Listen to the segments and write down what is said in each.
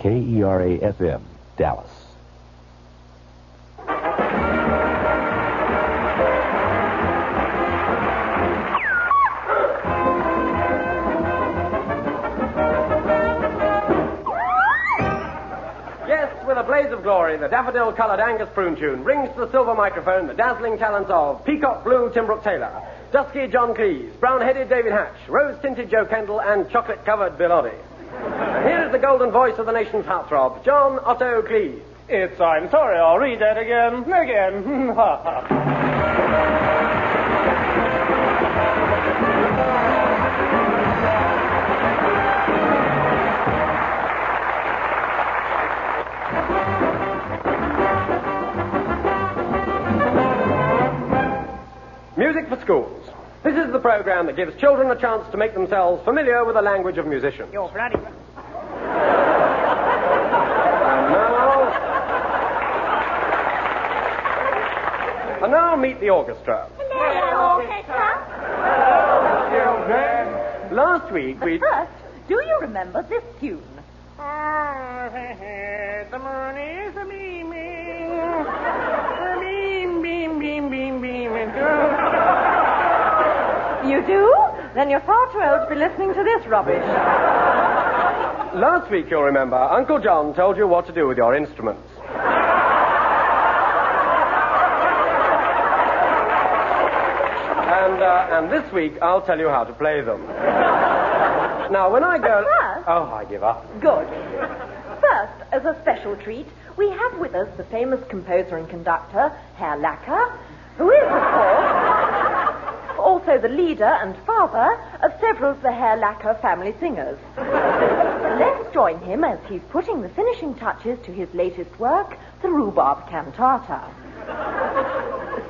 KERA FM, Dallas. Yes, with a blaze of glory, the daffodil-coloured Angus Prune tune rings to the silver microphone the dazzling talents of Peacock Blue Tim Brooke Taylor, Dusky John Cleese, Brown-headed David Hatch, Rose-tinted Jo Kendall, and chocolate-covered Bill Oddie. And here is the golden voice of the nation's heartthrob, John Otto Cleese. It's I'm sorry, I'll read that again. Again. Ha ha. Music for Schools. This is the program that gives children a chance to make themselves familiar with the language of musicians. You're bloody. And now. And now meet the orchestra. Hello, orchestra. Children. Last week we. First, do you remember this tune? The moon is a beaming. Beam, beam, beam, beam, beam. You do? Then you're far too old to be listening to this rubbish. Last week, you'll remember, Uncle John told you what to do with your instruments. And, uh, and this week, I'll tell you how to play them. Now, when I go. First- Oh, I give up. Good. First, as a special treat, we have with us the famous composer and conductor, Herr Lacker, who is, of course, also the leader and father of several of the Herr Lacker family singers. Let's join him as he's putting the finishing touches to his latest work, the Rhubarb Cantata.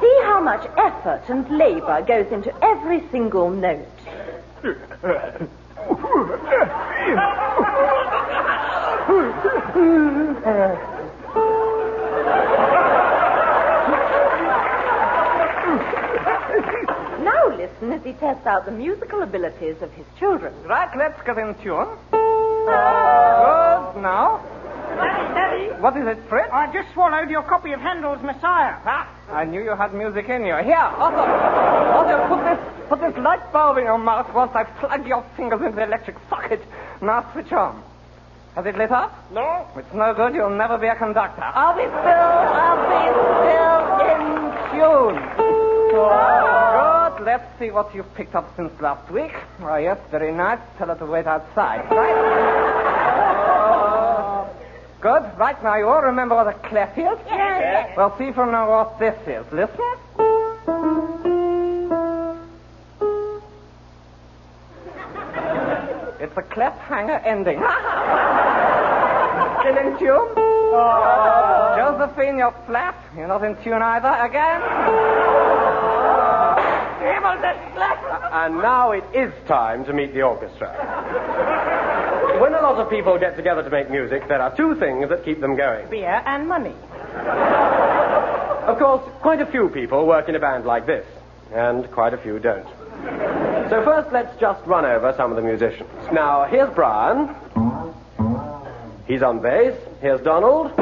See how much effort and labor goes into every single note. Now listen as he tests out the musical abilities of his children. Right, let's get in tune. Ah. Good. Now, Daddy, Daddy, what is it, Fritz? I just swallowed your copy of Handel's Messiah. Ah, I knew you had music in you. Here, Otto. Otto, put this, put this light bulb in your mouth whilst I plug your fingers into the electric socket. Now switch on. Has it lit up? No? It's no good. You'll never be a conductor. I'll be still. I'll be still in tune. Good. Let's see what you've picked up since last week. Oh, yes, very nice. Tell her to wait outside. Right? Good. Right now, you all remember what a clef is? Yes. Well, see from now what this is. Listen. It's a clef hanger ending. Still in tune? Oh. Oh. Josephine, you're flat. You're not in tune either. Again? And now it is time to meet the orchestra. when a lot of people get together to make music, there are two things that keep them going. Beer and money. Of course, quite a few people work in a band like this, and quite a few don't. So first, let's just run over some of the musicians. Now, here's Brian. He's on bass. Here's Donald.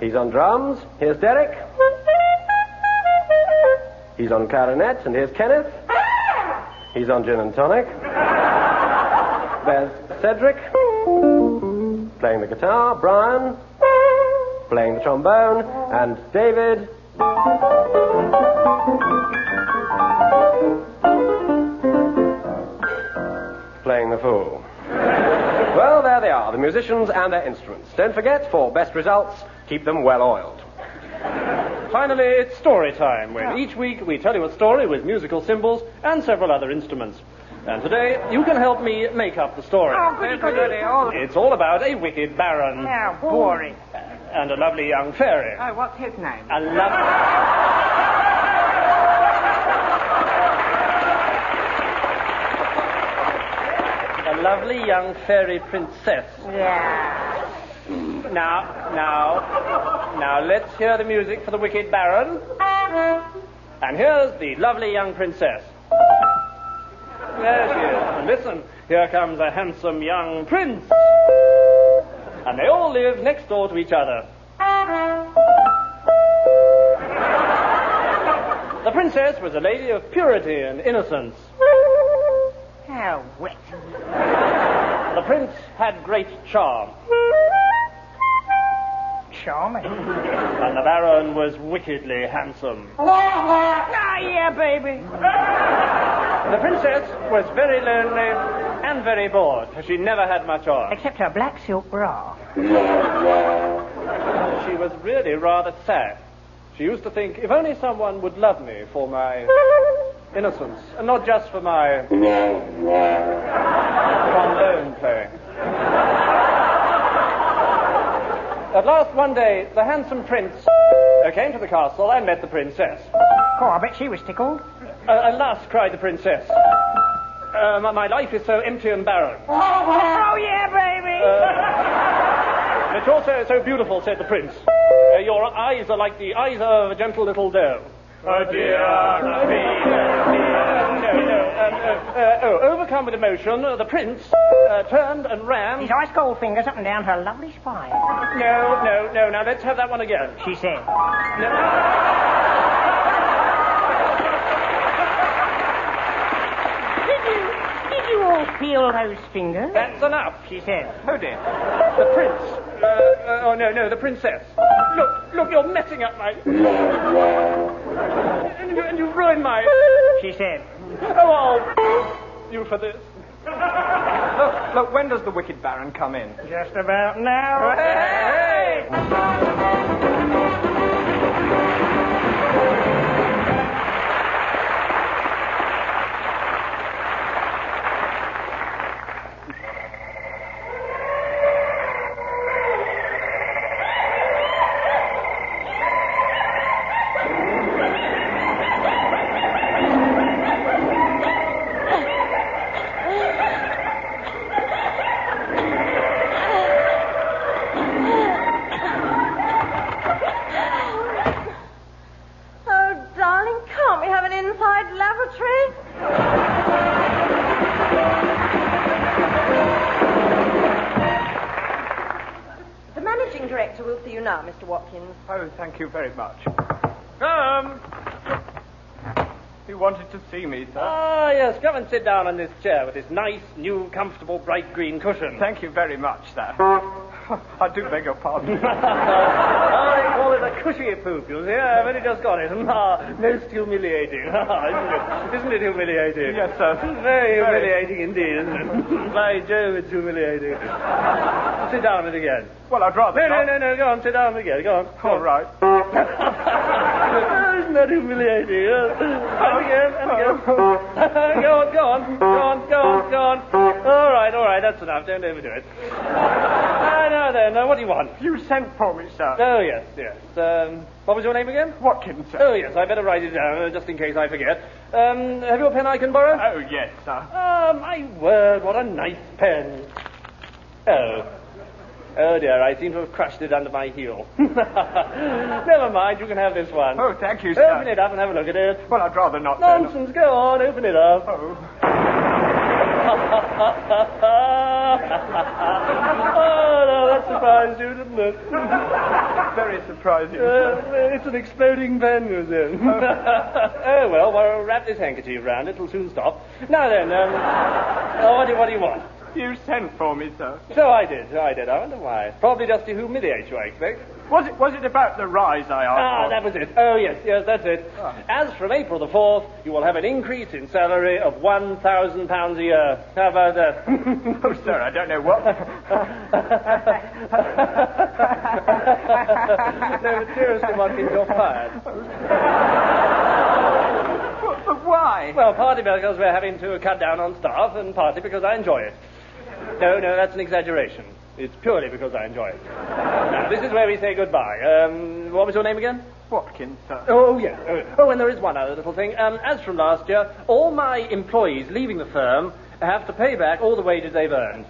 He's on drums. Here's Derek. He's on clarinet, and here's Kenneth. He's on gin and tonic. There's Cedric, playing the guitar. Brian, playing the trombone. And David, playing the fool. Well, there they are, the musicians and their instruments. Don't forget, for best results, keep them well oiled. Finally, it's story time, when ah. each week we tell you a story with musical symbols and several other instruments. And today, you can help me make up the story. Oh, goody, goody. Oh, It's all about a wicked baron now, boring. and a lovely young fairy. Oh, what's his name? A lovely. A lovely young fairy princess. Yeah. Now, now, now, let's hear the music for the wicked baron. Um. And here's the lovely young princess. There she is. And listen, here comes a handsome young prince. And they all live next door to each other. The princess was a lady of purity and innocence. How wet. The prince had great charm. Charming. And the baron was wickedly handsome. Ah, yeah, baby. The princess was very lonely and very bored. She never had much on. Except her black silk bra. She was really rather sad. She used to think, if only someone would love me for my innocence, and not just for my trombone playing. At last, one day, the handsome prince uh, came to the castle and met the princess. Oh, I bet she was tickled. Uh, alas, cried the princess. Uh, my, my life is so empty and barren. Oh, oh yeah, baby. It's also so beautiful, said the prince. Uh, your eyes are like the eyes of a gentle little doe. Oh dear, oh overcome with emotion, uh, the prince uh, turned and ran. His ice cold fingers up and down her lovely spine. No, no, no. Now let's have that one again. She said. Did you, did you all feel those fingers? That's enough. She said. Oh dear. The prince. Uh, uh, oh no, no, the princess. Look, look, you're messing up my. and, you, and you ruined my. She said. Oh, I'll you for this. Look, look, when does the wicked baron come in? Just about now. Hey! Very much. Come. you wanted to see me, sir? Ah, yes, come and sit down on this chair with this nice, new, comfortable, bright green cushion. Thank you very much, sir. I do beg your pardon. I call it a cushy poop, you see. I've only just got it. Ah, most humiliating. Isn't it? Isn't it humiliating? Yes, sir. Very Very. humiliating indeed, isn't it? By Jove, it's humiliating. Sit down it again. well, I'd rather No, no, not. no, no, go on, sit down again. Go on. Go All on. right. Oh, isn't that humiliating? And again, and again. go on, go on, go on, go on, go on. All right, all right, that's enough. Don't overdo it. Ah, now then, uh, what do you want? You sent for me, sir. Oh, yes, yes. Um, what was your name again? Watkins, sir. Oh, yes, I better write it down, uh, just in case I forget. Um, have you a pen I can borrow? Oh, yes, sir. Ah, my word, what a nice pen. Oh. Oh, dear, I seem to have crushed it under my heel. Never mind, you can have this one. Oh, thank you, sir. Open it up and have a look at it. Well, I'd rather not. Nonsense, go on, open it up. Oh. oh, no, that surprised you, didn't it? Very surprising. Uh, it's an exploding pen, Museum. oh, well, well, wrap this handkerchief round. It'll soon stop. Now then, um, oh, what, do, what do you want? You sent for me, sir. So I did, so I did. I wonder why. Probably just to humiliate you, I expect. Was it, was it about the rise I asked Ah, for? that was it. Oh, yes, yes, that's it. As from April the 4th, you will have an increase in salary of £1,000 a year. How about that? Oh, sir, I don't know what. no, but seriously, Watkins, you're fired. but, but why? Well, partly because we're having to cut down on staff, and partly because I enjoy it. No, no, that's an exaggeration. It's purely because I enjoy it. now, this is where we say goodbye. Um, what was your name again? Watkins, sir. Oh, yes. Oh, oh, and there is one other little thing. Um, as from last year, all my employees leaving the firm have to pay back all the wages they've earned.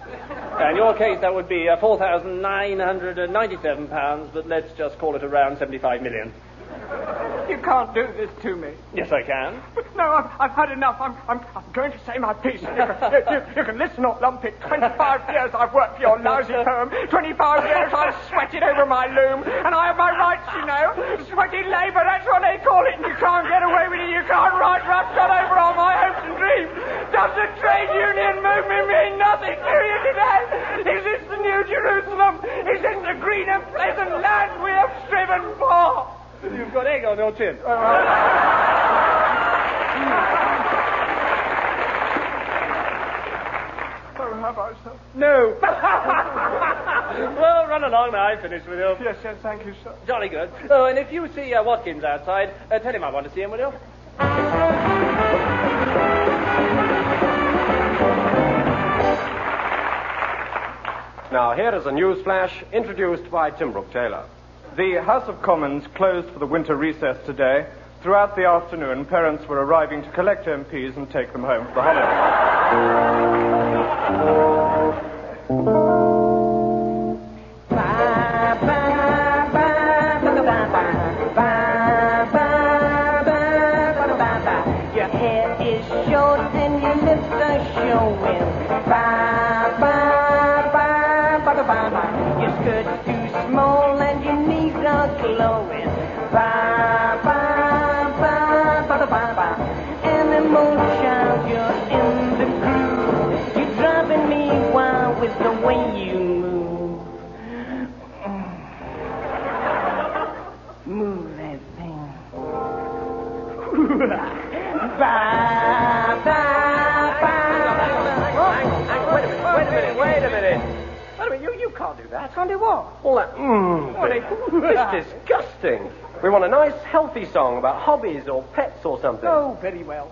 In your case, that would be uh, £4,997, but let's just call it around 75 million. You can't do this to me. Yes, I can. No, I've, I've had enough. I'm, I'm, I'm going to say my piece. You can, you, you, you can listen or lump it. 25 years I've worked for your lousy firm. 25 years I've sweated over my loom. And I have my rights, you know. Sweaty labour, that's what they call it. And you can't get away with it. You can't write rough cut over all my hopes and dreams. Does the trade union movement mean nothing to you today? Is this the New Jerusalem? Is this the green and pleasant land we have striven for? You've got egg on your chin. Oh, have I, sir? No. well, run along now. I've finished with you. Yes, yes, thank you, sir. Jolly good. Oh, and if you see uh, Watkins outside, uh, tell him I want to see him, will you? Now, here is a news flash introduced by Tim Brooke Taylor. The House of Commons closed for the winter recess today. Throughout the afternoon, parents were arriving to collect MPs and take them home for the holidays. Disgusting. We want a nice, healthy song about hobbies or pets or something. Oh, very well.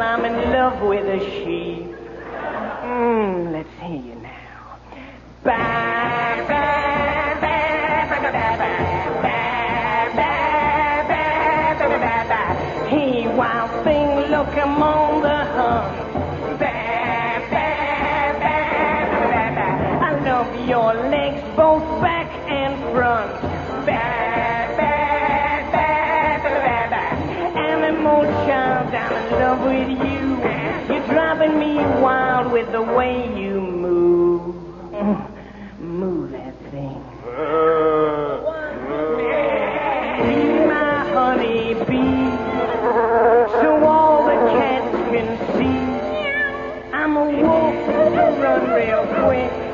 with a sheep. Run real quick.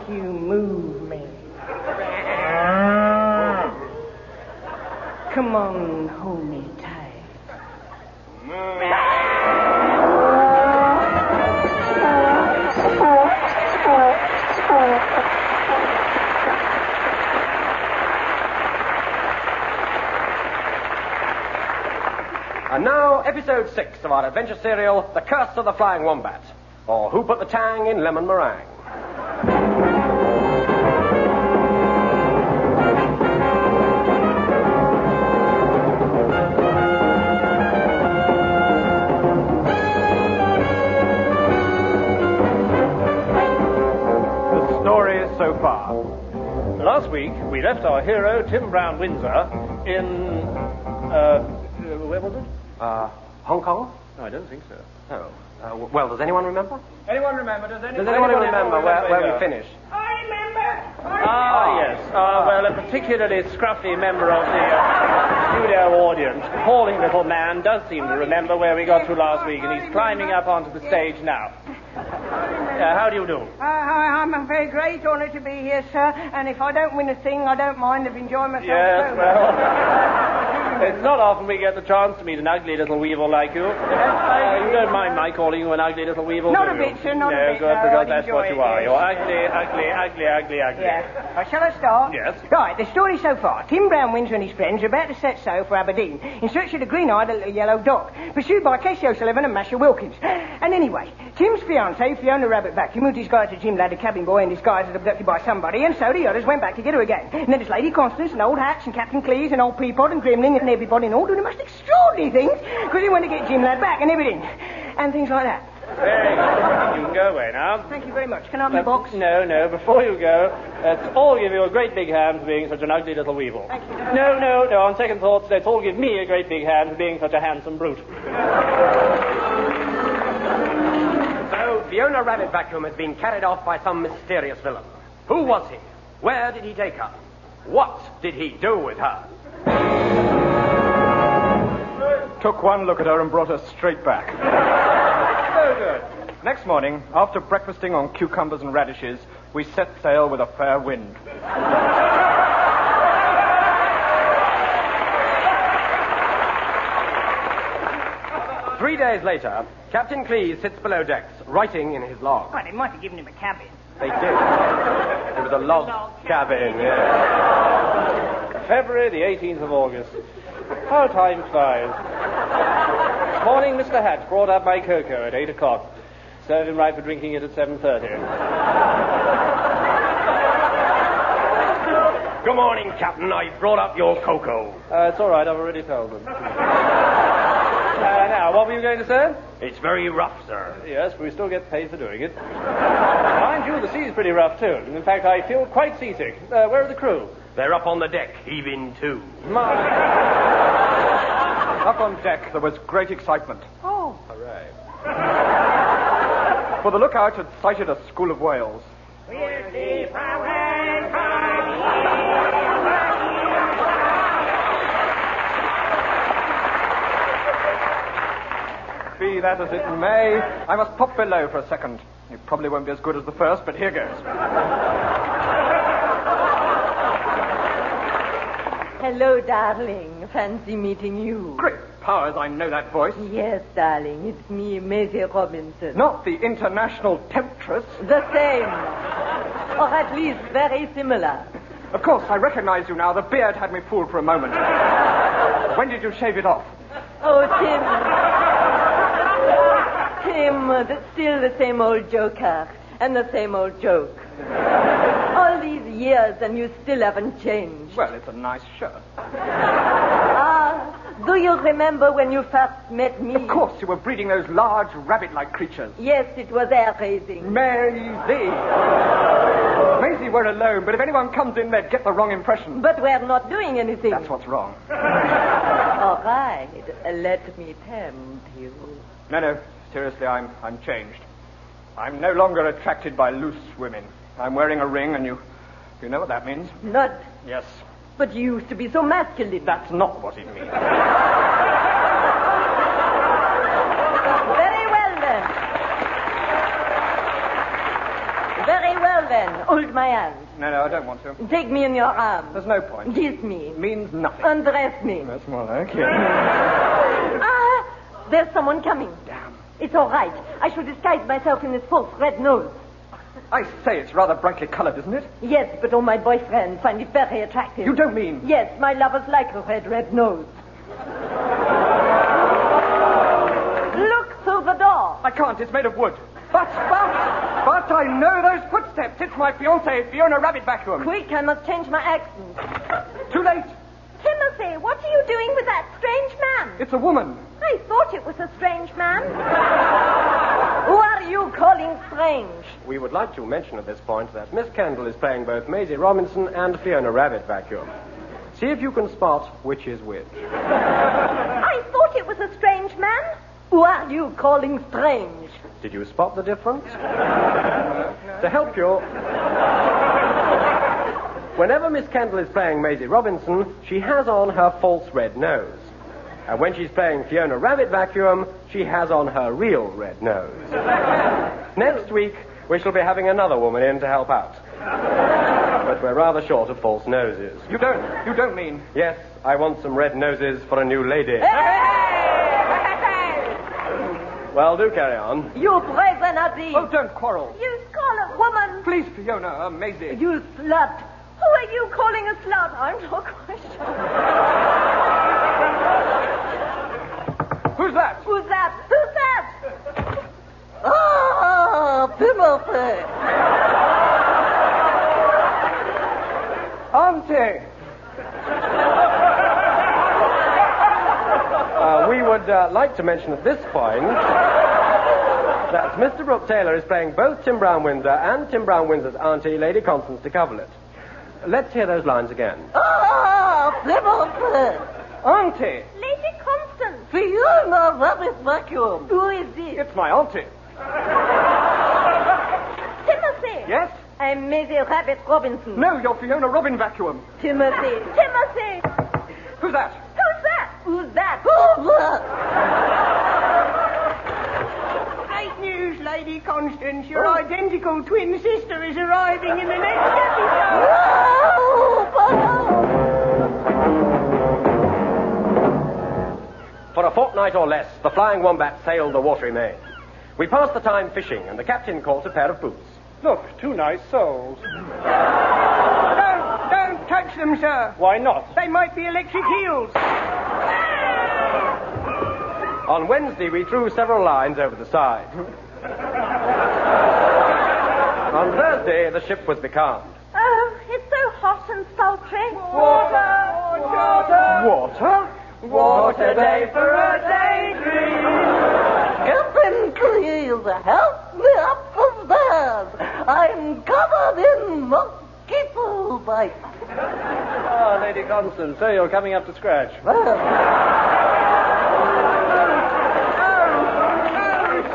I think you move me. Ah. Come on, hold me tight. And now, episode six of our adventure serial, The Curse of the Flying Wombat, or Who Put the Tang in Lemon Meringue. Week, we left our hero, Tim Brown Windsor, in. Uh, where was it? Uh, Hong Kong? No, I don't think so. Oh. Uh, well, does anyone remember? Anyone remember? Does anyone, Does anyone remember where, where we finished? I remember. Ah, yes. Uh, well, a particularly scruffy member of the uh, studio audience, appalling little man, does seem to remember where we got to last week, and he's climbing up onto the stage now. Uh, how do you do? Uh, I- I'm a very great honour to be here, sir. And if I don't win a thing, I don't mind. I've enjoyed myself Yes, so well, it's not often we get the chance to meet an ugly little weevil like you. Uh, you don't mind my calling you an ugly little weevil, Not do a you? bit, sir, not a no, bit, good, no, because I'd that's what enjoy you it, are. yes. You're ugly, ugly, ugly, ugly, ugly. Yeah. Uh, shall I start? Yes. Right, the story so far. Tim Brown Windsor and his friends are about to set sail for Aberdeen in search of the green-eyed little yellow dog, pursued by Casey O'Sullivan and Masha Wilkins. And anyway, Tim's fiancée, Fiona Rabbit Vacuum, who disguised as Jim Ladd, a cabin boy, in disguise as abducted by somebody, and so the others went back to get her again. And then there's Lady Constance and Old Hatch and Captain Cleese and Old Peapod and Grimling and everybody and all doing the most extraordinary things because they went to get Jim Ladd back and everything. And things like that. Very good. You can go away now. Thank you very much. Can I have my Uh, box? No, no, before you go, let's all give you a great big hand for being such an ugly little weevil. Thank you. No, no, no, on second thoughts, let's all give me a great big hand for being such a handsome brute. So, Fiona Rabbit Vacuum has been carried off by some mysterious villain. Who was he? Where did he take her? What did he do with her? Took one look at her and brought her straight back. So good. Next morning, after breakfasting on cucumbers and radishes, we set sail with a fair wind. Three days later, Captain Cleese sits below decks, writing in his log. Well, they might have given him a cabin. They did. It was a log cabin, yeah. February the 18th of August. How time flies. Morning, Mr. Hatch brought up my cocoa at 8 o'clock. Served him right for drinking it at 7.30. Good morning, Captain. I brought up your cocoa. Uh, it's all right, I've already told them. Uh, now, what were you going to say? It's very rough, sir. Yes, but we still get paid for doing it. Mind you, the sea's pretty rough, too. In fact, I feel quite seasick. Uh, where are the crew? They're up on the deck, heaving to. My... Up on deck, there was great excitement. Oh. Hooray. For the lookout had sighted a school of whales. Be that as it may, I must pop below for a second. It probably won't be as good as the first, but here goes. Hello, darling. Fancy meeting you. Great powers, I know that voice. Yes, darling. It's me, Maisie Robinson. Not the international temptress. The same. Or at least very similar. Of course, I recognize you now. The beard had me fooled for a moment. when did you shave it off? Oh, Tim. Tim, that's still the same old joker and the same old joke. Years and you still haven't changed. Well, it's a nice shirt. Ah, do you remember when you first met me? Of course, you were breeding those large rabbit-like creatures. Yes, it was air raising. Maisie. Maisie, we're alone, but if anyone comes in, they'd get the wrong impression. But we're not doing anything. That's what's wrong. All right. Let me tempt you. No, no, seriously, I'm, I'm changed. I'm no longer attracted by loose women. I'm wearing a ring, and you, you know what that means? Not. Yes, But you used to be so masculine. that's not what it means. Very well then. Very well then. Hold my hand. No, no, I don't want to. Take me in your arms. There's no point. Kiss me. It means nothing. Undress me. That's more like it. Ah, there's someone coming. Damn. It's all right. I shall disguise myself in this false red nose. I say it's rather brightly colored, isn't it? Yes, but all my boyfriends find it very attractive. You don't mean. Yes, my lovers like a red, red nose. Look through the door. I can't. It's made of wood. But, but, but I know those footsteps. It's my fiancée, Fiona Rabbit Vacuum. Quick, I must change my accent. Too late. Timothy, what are you doing with that strange man? It's a woman. I thought it was a strange man. Who are you calling strange? We would like to mention at this point that Miss Kendall is playing both Maisie Robinson and Fiona Rabbit Vacuum. See if you can spot which is which. I thought it was a strange man. Who are you calling strange? Did you spot the difference? to help you. Whenever Miss Kendall is playing Maisie Robinson, she has on her false red nose. And when she's playing Fiona Rabbit Vacuum, she has on her real red nose. Next week, we shall be having another woman in to help out. But we're rather short of false noses. You don't. You don't mean. Yes, I want some red noses for a new lady. Well, do carry on. You brazen Adi. Oh, don't quarrel. You scarlet woman. Please, Fiona, uh, Maisie. You slut. Who are you calling a slut? I'm not quite sure. Who's that? Who's that? Who's that? Timothy. Auntie. Uh, we would uh, like to mention at this point that Mr. Brooke Taylor is playing both Tim Brown Windsor and Tim Brown Windsor's auntie, Lady Constance de Coverlet. Let's hear those lines again. Ah, Timothy. Auntie. Lady Constance. Fiona Rabbit Vacuum. Who is this? It's my auntie. Timothy. Yes? I'm Maisie Rabbit Robinson. No, you're Fiona Robin Vacuum. Timothy. Timothy. Who's that? Who's that? Who's that? Who's that? Great news, Lady Constance. Your oh. identical twin sister is arriving in the next episode. For a fortnight or less, the Flying Wombat sailed the watery main. We passed the time fishing, and the captain caught a pair of boots. Look, two nice souls. Don't, don't touch them, sir. Why not? They might be electric heels. On Wednesday, we threw several lines over the side. On Thursday, the ship was becalmed. Oh, it's so hot and sultry. Water? Water water. Water day for a daydream. Captain, please help me up the stairs. I'm covered in mosquito bites. Ah, Lady Constance, so you're coming up to scratch. Oh,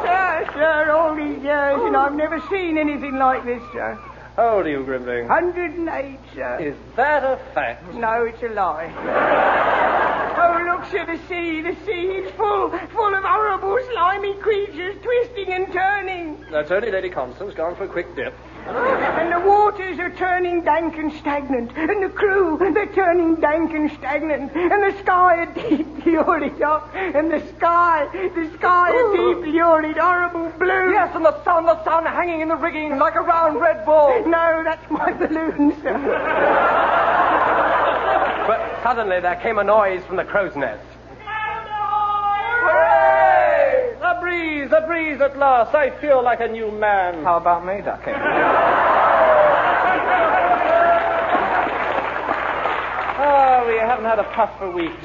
sir, sir, all these years, and I've never seen anything like this, sir. How old are you, Grimling? 108, sir. Is that a fact? No, it's a lie. oh, look, sir, the sea, the sea is full, full of horrible, slimy creatures twisting and turning. That's only Lady Constance gone for a quick dip. And the waters are turning dank and stagnant. And the crew, they're turning dank and stagnant. And the sky a deep, lurid up. And the sky, the sky a deep, lurid, horrible blue. Yes, and the sun, the sun hanging in the rigging like a round red ball. No, that's my balloon, sir. But suddenly there came a noise from the crow's nest. Hooray! A breeze, a breeze at last. I feel like a new man. How about me, Ducky? Oh, we haven't had a puff for weeks.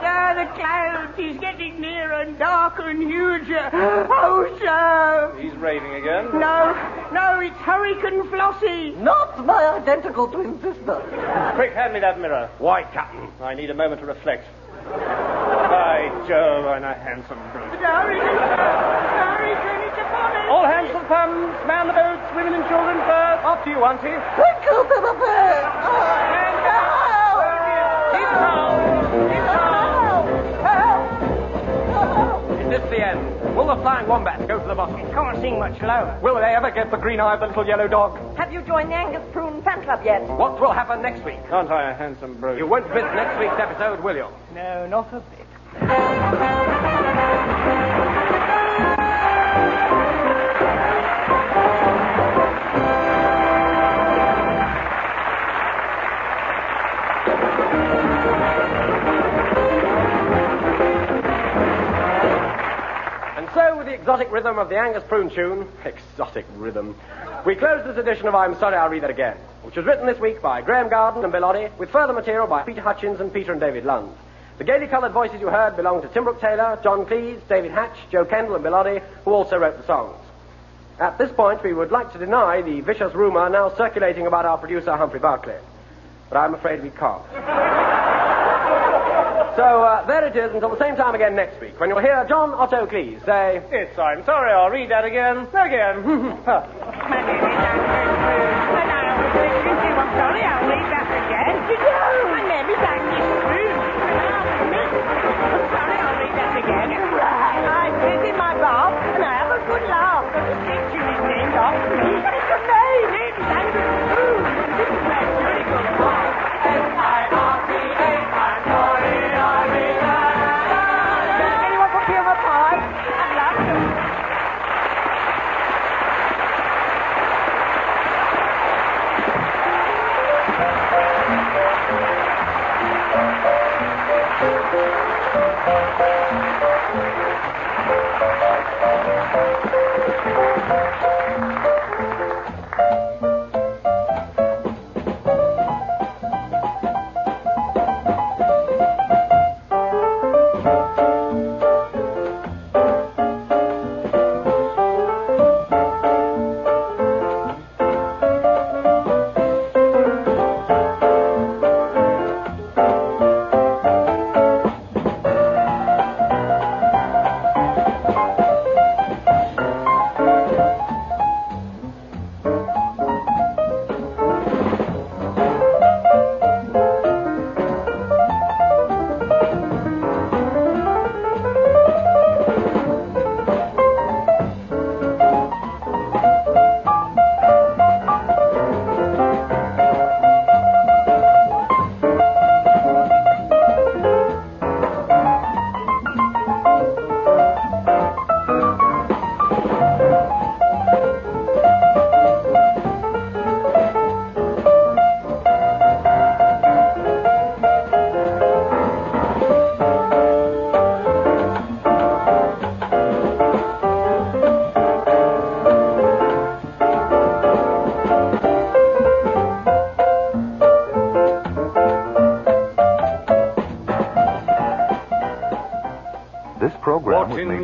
Sir, the clouds is getting nearer and darker and huger. Oh, sir. He's raving again. No, no, it's Hurricane Flossie. Not my identical twin sister. Quick, hand me that mirror. Why, Captain? I need a moment to reflect. By Jove, I'm a handsome brute. The hurricane, the hurricane is upon us. All hands to the pumps, man the boats, women and children first. After you, Auntie. Thank you, Timothy. Keep Will the Flying Wombat go to the bottom? Can't sing much lower. Will they ever get the green eye of the little yellow dog? Have you joined the Angus Prune fan club yet? What will happen next week? Aren't I a handsome brute? You won't miss next week's episode, will you? No, not a bit. With the exotic rhythm of the Angus Prune tune, exotic rhythm, we close this edition of I'm Sorry I'll Read That Again, which was written this week by Graeme Garden and Bill Oddie, with further material by Peter Hutchins and Peter and David Lund. The gaily coloured voices you heard belong to Tim Brooke Taylor, John Cleese, David Hatch, Jo Kendall, and Bill Oddie, who also wrote the songs. At this point, we would like to deny the vicious rumour now circulating about our producer, Humphrey Barclay. But I'm afraid we can't. So uh, there it is until the same time again next week, when you'll hear John Otto Cleese say, Yes, I'm sorry. I'll read that again. Again. My name is Agnes Spoon, and I was listening to. I'm sorry, I'll read that again.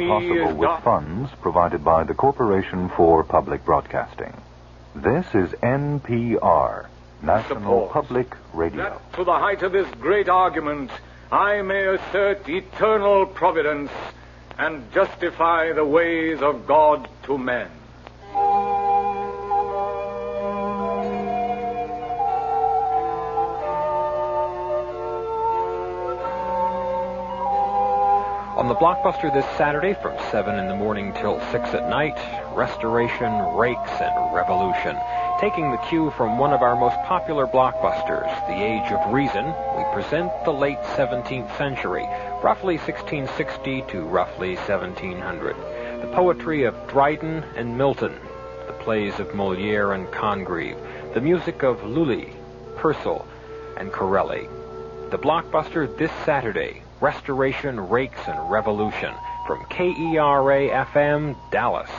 Possible with funds provided by the Corporation for Public Broadcasting. This is NPR, National. Public Radio. That to the height of this great argument, I may assert eternal providence and justify the ways of God to men. On the blockbuster this Saturday from 7 in the morning till 6 at night, Restoration, Rakes, and Revolution. Taking the cue from one of our most popular blockbusters, The Age of Reason, we present the late 17th century, roughly 1660 to roughly 1700. The poetry of Dryden and Milton, the plays of Moliere and Congreve, the music of Lully, Purcell, and Corelli. The blockbuster this Saturday, Restoration, Rakes, and Revolution from KERA FM, Dallas.